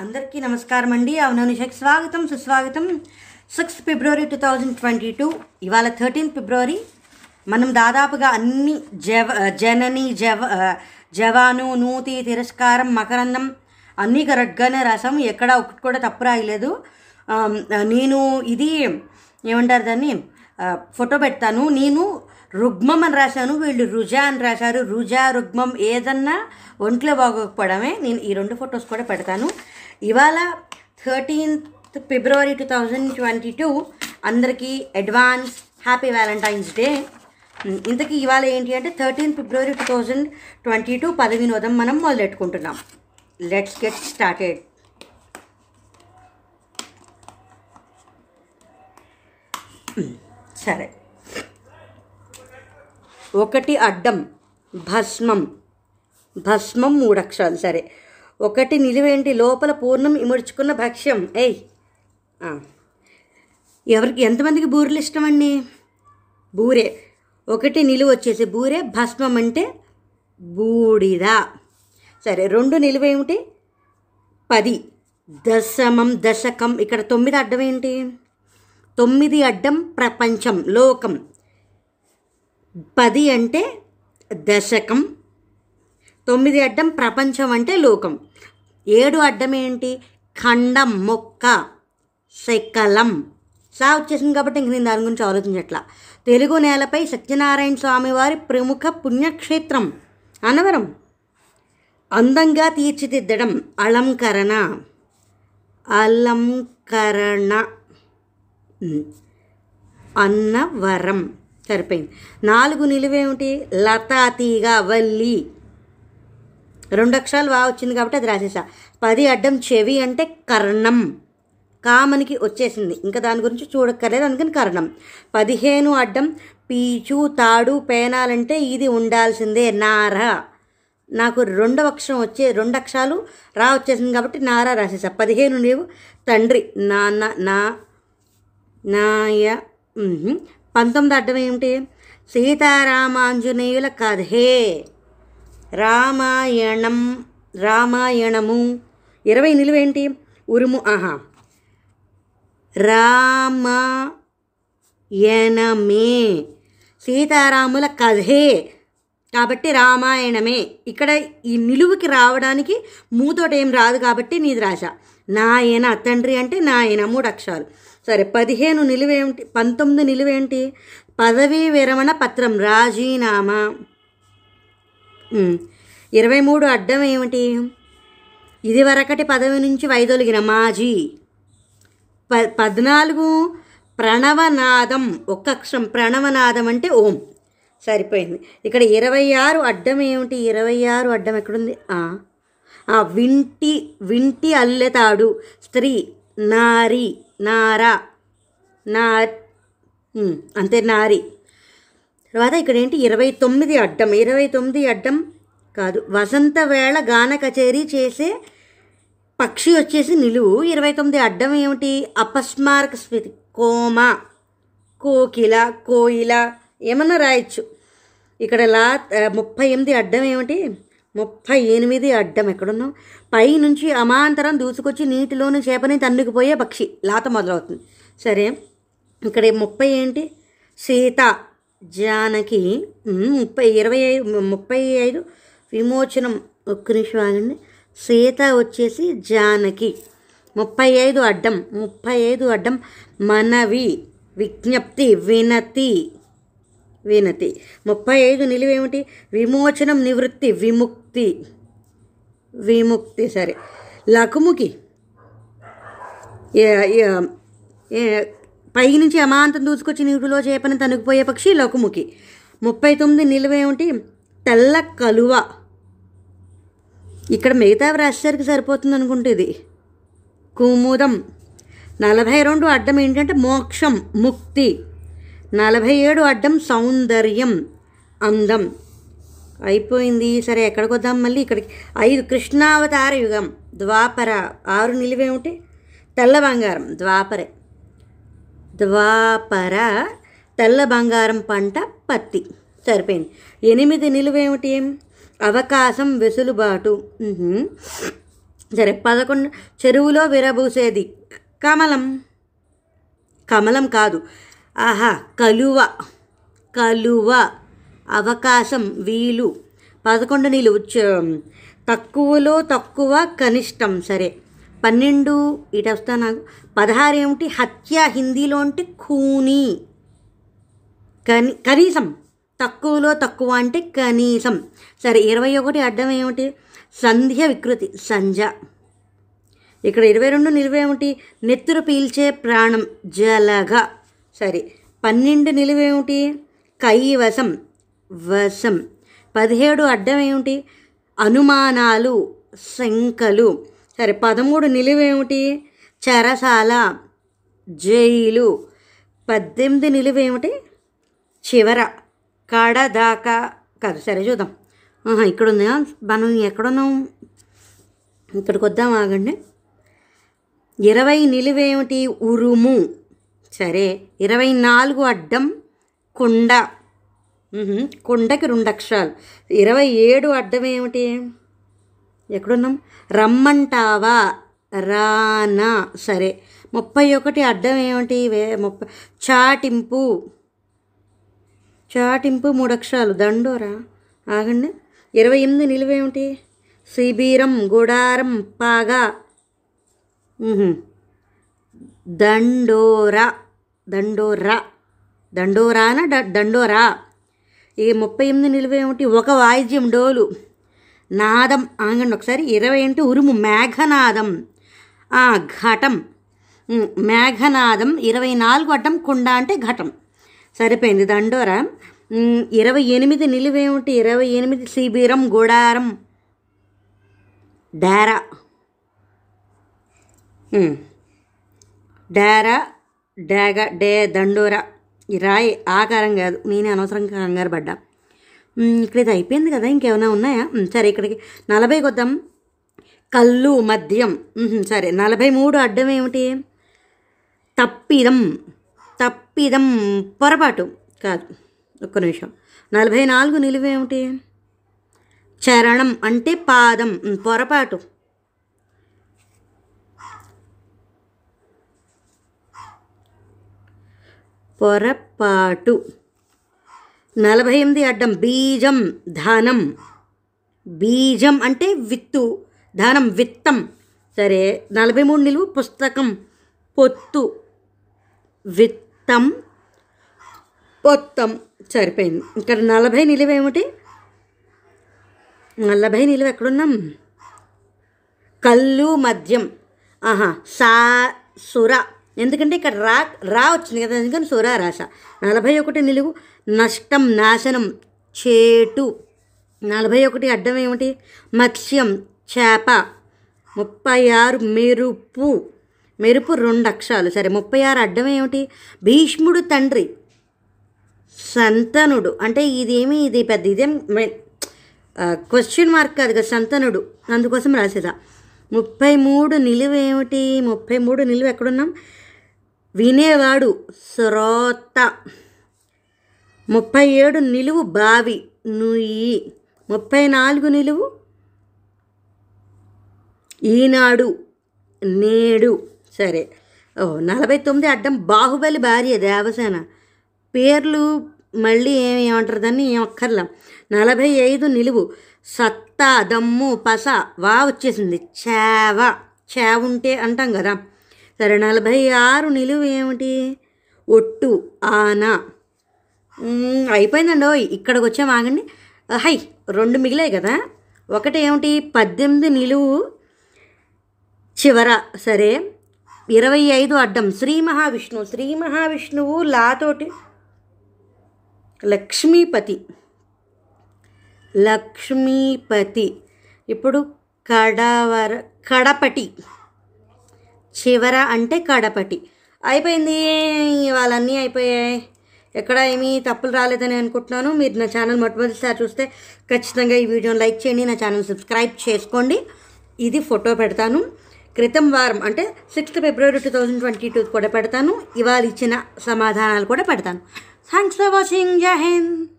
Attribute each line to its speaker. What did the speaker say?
Speaker 1: అందరికీ నమస్కారం అండి అవుననుషకి స్వాగతం సుస్వాగతం. Sixth February two thousand twenty two ఇవాళ థర్టీన్త్ ఫిబ్రవరి. మనం దాదాపుగా అన్ని జవ జనని జవ జవాను నూతి తిరస్కారం మకరందం అన్నీ కరెక్ట్గానే రాసాం ఎక్కడ ఒకటి కూడా తప్పు రాయలేదు. నేను ఇది ఏమంటారు దాన్ని? ఫోటో పెడతాను. నేను రుగ్మం అని రాశాను వీళ్ళు రుజా అని రాశారు. రుజా రుగ్మం ఏదన్నా ఒంట్లో బాగోకపోవడమే. నేను ఈ రెండు ఫొటోస్ కూడా పెడతాను. ఇవాళ thirteenth February two thousand twenty two అందరికీ అడ్వాన్స్ హ్యాపీ వ్యాలంటైన్స్ డే. ఇంతకీ ఇవాళ ఏంటి అంటే thirteenth February two thousand twenty two పది వినోదం మనం మొదలెట్టుకుంటున్నాం. లెట్స్ గెట్ స్టార్టెడ్ సరే. ఒకటి అడ్డం భస్మం. భస్మం మూడు అక్షరాలు సరే. ఒకటి నిలువేంటి లోపల పూర్ణం ఇముడ్చుకున్న భక్ష్యం. ఏయ్! ఎవరికి ఎంతమందికి బూరెలు ఇష్టమండి? బూరే. ఒకటి నిలువ వచ్చేసి బూరే భస్మం అంటే బూడిద. సరే రెండు నిలువేమిటి పది. దశమం దశకం ఇక్కడ తొమ్మిది అడ్డం ఏంటి? తొమ్మిది అడ్డం ప్రపంచం లోకం. పది అంటే దశకం తొమ్మిది అడ్డం ప్రపంచం అంటే లోకం. ఏడు అడ్డం ఏంటి? ఖండం మొక్క శకలం. సా వచ్చేసింది కాబట్టి ఇంక నేను దాని గురించి ఆలోచించట్లా. తెలుగు నేలపై సత్యనారాయణ స్వామి వారి ప్రముఖ పుణ్యక్షేత్రం. అనవరం అందంగా తీర్చిదిద్దడం. అలంకరణ. అలంకరణ. అన్నవరం. సరిపోయింది. నాలుగు నిలువేమిటి? లతా తీగ వల్లి. రెండు అక్షరాలు వా వచ్చింది కాబట్టి అది రాసేసా. పది అడ్డం చెవి అంటే కర్ణం. కామనికి వచ్చేసింది. ఇంకా దాని గురించి చూడక్కర్లేదు అందుకని కర్ణం. పదిహేను అడ్డం పీచు తాడు పేనాలంటే ఇది ఉండాల్సిందే నార. నాకు రెండవ అక్షరం వచ్చే రెండు అక్షరాలు రా వచ్చేసింది కాబట్టి నారా రాసేసా. పదిహేను నీవు తండ్రి నాన్న నా నాయ పంతొమ్మిది అర్థం ఏమిటి? సీతారామాంజనేయుల కథే. రామాయణం రామాయణము. ఇరవై నిలువేంటి ఉరుము ఆహా. రామాయణమే. సీతారాముల కథే. కాబట్టి రామాయణమే. ఇక్కడ ఈ నిలువుకి రావడానికి మూతోట ఏం రాదు కాబట్టి నీది రాశ. నాయన తండ్రి అంటే నాయన మూడు అక్షరాలు. సరే పదిహేను నిలువేంటి పంతొమ్మిది నిలువేంటి పదవీ విరమణ పత్రం రాజీనామా. ఇరవై మూడు అడ్డం ఏమిటి? ఇదివరకటి పదవి నుంచి వైదొలిగిన మాజీ. ప పద్నాలుగు ప్రణవనాదం. ఒక్క అక్షరం ప్రణవనాదం అంటే ఓం. సరిపోయింది. ఇక్కడ ఇరవై ఆరు అడ్డం ఏమిటి? ఇరవై ఆరు అడ్డం ఎక్కడుంది? ఆ, వింటి వింటి అల్లెతాడు స్త్రీ నారి. నారా నా అంతే నారి. తర్వాత ఇక్కడ ఏంటి ఇరవై తొమ్మిది అడ్డం. ఇరవై తొమ్మిది అడ్డం కాదు. వసంత వేళ గాన కచేరీ చేసే పక్షి వచ్చేసి నిలువు. ఇరవై తొమ్మిది అడ్డం ఏమిటి? అపస్మారక స్మృతి కోమ కోకిల కోయిల ఏమన్నా రాయొచ్చు. ఇక్కడ లా ముప్పై ఎనిమిది అడ్డం ఏమిటి? ముప్పై ఎనిమిది అడ్డం ఎక్కడున్నాం పై నుంచి అమాంతరం దూసుకొచ్చి నీటిలోని చేపని తన్నుకుపోయే పక్షి లాత మొదలవుతుంది. సరే ఇక్కడ ముప్పై ఏంటి? సీత జానకి ముప్పై ఇరవై ఐదు ముప్పై ఐదు విమోచనం ఒక్క నిమిషం ఆగండి. సీత వచ్చేసి జానకి. ముప్పై ఐదు అడ్డం ముప్పై ఐదు అడ్డం మనవి విజ్ఞప్తి వినతి. వినతి. ముప్పై ఐదు నిలువేమిటి? విమోచనం నివృత్తి విముక్తి. విముక్తి సరే. లకుముకి. ఏ- పై నుంచి అమాంతం దూసుకొచ్చి నీటిలో చేపని తనుకుపోయే పక్షి లకుముకి. ముప్పై తొమ్మిది నిలువేమిటి? తెల్ల కలువ. ఇక్కడ మిగతా రాసేసరికి సరిపోతుంది అనుకుంటే ఇది. కుముదం. నలభై రెండు అడ్డం ఏంటంటే మోక్షం ముక్తి. నలభై ఏడు అడ్డం సౌందర్యం అందం. అయిపోయింది. సరే ఎక్కడికి వద్దాం మళ్ళీ ఇక్కడికి. ఐదు కృష్ణావతార యుగం. ద్వాపర ఆరు నిలువేమిటి? తెల్ల బంగారం. ద్వాపరే. ద్వాపర తెల్ల బంగారం పంట పత్తి. సరిపోయింది. ఎనిమిది నిలువేమిటి అవకాశం వెసులుబాటు. సరే పదకొండు. చెరువులో విరబూసేది. కమలం. కమలం కాదు. ఆహా కలువ కలువ అవకాశం వీలు. పదకొండు నీళ్ళు తక్కువలో తక్కువ కనిష్టం సరే. పన్నెండు ఇటు వస్తా నాకు. పదహారు ఏమిటి? హత్య హిందీలో అంటే ఖూనీ. కని కనీసం. తక్కువలో తక్కువ అంటే కనీసం. సరే ఇరవై ఒకటి అడ్డం ఏమిటి? సంధ్య వికృతి సంజ ఇక్కడ ఇరవై రెండు నిలువేమిటి? నెత్తురు పీల్చే ప్రాణం జలగ. సరే. పన్నెండు నిలువేమిటి కైవసం వశం పదిహేడు అడ్డం ఏమిటి? అనుమానాలు శంకలు. సరే పదమూడు నిలువేమిటి చెరసాల జైలు. పద్దెనిమిది నిలువేమిటి చివర కాడ దాకా కాదు సరే చూద్దాం. ఇక్కడ ఉందా మనం ఎక్కడున్నాం? ఇక్కడికి వద్దాం ఆగండి. ఇరవై నిలువేమిటి ఉరుము. సరే ఇరవై నాలుగు అడ్డం కుండ. కొండకి కుండకి రెండు అక్షరాలు. ఇరవై ఏడు అడ్డం ఏమిటి? ఎక్కడున్నాం? రమ్మంటావా? రానా. సరే ముప్పై ఒకటి అడ్డం ఏమిటి? వే ముప్పై చాటింపు. చాటింపు మూడు అక్షరాలు. దండోరా. ఆగండి. ఇరవై ఎనిమిది నిలువేమిటి శిబిరం గుడారం పాగా. దండోరా. దండోరా. దండోరాన దండోరా. ఈ ముప్పై ఎనిమిది నిలువేమిటి ఒక వాయిద్యం డోలు. నాదం ఆగండి ఒకసారి. ఇరవై ఏంటి ఉరుము మేఘనాదం. ఆ, ఘటం. మేఘనాదం ఇరవై నాలుగు అడ్డం కుండ అంటే ఘటం. సరిపోయింది దండోరా. ఇరవై ఎనిమిది నిలువేమిటి? ఇరవై ఎనిమిది శిబిరం గుడారం. డేరా. డేరా డేగ డే దండోరా. ఈ రాయి ఆకారం కాదు నేనే అనవసరంగా కంగారు పడ్డా. ఇక్కడ ఇది అయిపోయింది కదా ఇంకేమైనా ఉన్నాయా? సరే ఇక్కడికి నలభైకి వద్దాం కళ్ళు మద్యం. సరే నలభై మూడు అడ్డం ఏమిటి? తప్పిదం. తప్పిదం పొరపాటు. కాదు ఒక్క నిమిషం. నలభై నాలుగు నిలువేమిటి? చరణం అంటే పాదం. పొరపాటు. పొరపాటు. నలభై ఎనిమిది అడ్డం బీజం ధనం. బీజం అంటే విత్తు ధనం విత్తం. సరే నలభై మూడు నిలువు పుస్తకం పొత్తు. విత్తం పొత్తం. సరిపోయింది. ఇక్కడ నలభై నిలువ ఏమిటి? నలభై నిలువ ఎక్కడున్నాం? కళ్ళు మద్యం ఆహా సా సుర. ఎందుకంటే ఇక్కడ రా రా వచ్చింది కదా అందుకని సురారాశ నలభై ఒకటి నిలువు నష్టం నాశనం చేటు. నలభై ఒకటి అడ్డం ఏమిటి? మత్స్యం చేప. ముప్పై ఆరు మెరుపు. మెరుపు రెండు అక్షరాలు. సరే ముప్పై ఆరు అడ్డం ఏమిటి? భీష్ముడు తండ్రి. సంతనుడు. అంటే ఇదేమి? ఇది పెద్ద ఇదేం క్వశ్చన్ మార్క్ కాదు కదా సంతనుడు. అందుకోసం రాసేదా. ముప్పై మూడు నిలువ ఏమిటి ముప్పై మూడు నిలువ ఎక్కడున్నాం? వినేవాడు శ్రోత. ముప్పై ఏడు నిలువు బావి నుయ్యి. ముప్పై నాలుగు నిలువు ఈనాడు నేడు. సరే. ఓ నలభై తొమ్మిది అడ్డం బాహుబలి భార్య దేవసేన. పేర్లు మళ్ళీ ఏమి ఏమంటారు దాన్ని? ఏమక్కర్లా నలభై ఐదు నిలువు సత్తా దమ్ము పస వా వచ్చేసింది. చేవ. చేవుంటే అంటాం కదా. నలభై ఆరు నిలువు ఏమిటి ఒట్టు ఆన. అయిపోయిందండి ఇక్కడికి వచ్చాం ఆగండి హై రెండు మిగిలాయి కదా. ఒకటి ఏమిటి? పద్దెనిమిది నిలువు చివర. సరే. ఇరవై ఐదు అడ్డం. శ్రీ మహావిష్ణువు శ్రీ మహావిష్ణువు లాతోటి లక్ష్మీపతి. లక్ష్మీపతి. ఇప్పుడు కడవర కడపటి. చివర అంటే కడపటి. అయిపోయింది. ఇవాళన్నీ అయిపోయాయి. ఎక్కడ ఏమీ తప్పులు రాలేదని అనుకుంటున్నాను. మీరు నా ఛానల్ మొట్టమొదటిసారి చూస్తే ఖచ్చితంగా ఈ వీడియోని లైక్ చేయండి. నా ఛానల్ సబ్స్క్రైబ్ చేసుకోండి. ఇది ఫోటో పెడతాను. క్రితం వారం అంటే sixth February two thousand twenty two కూడా పెడతాను. ఇవాళ ఇచ్చిన సమాధానాలు కూడా పెడతాను. Thanks for watching. Jai Hind.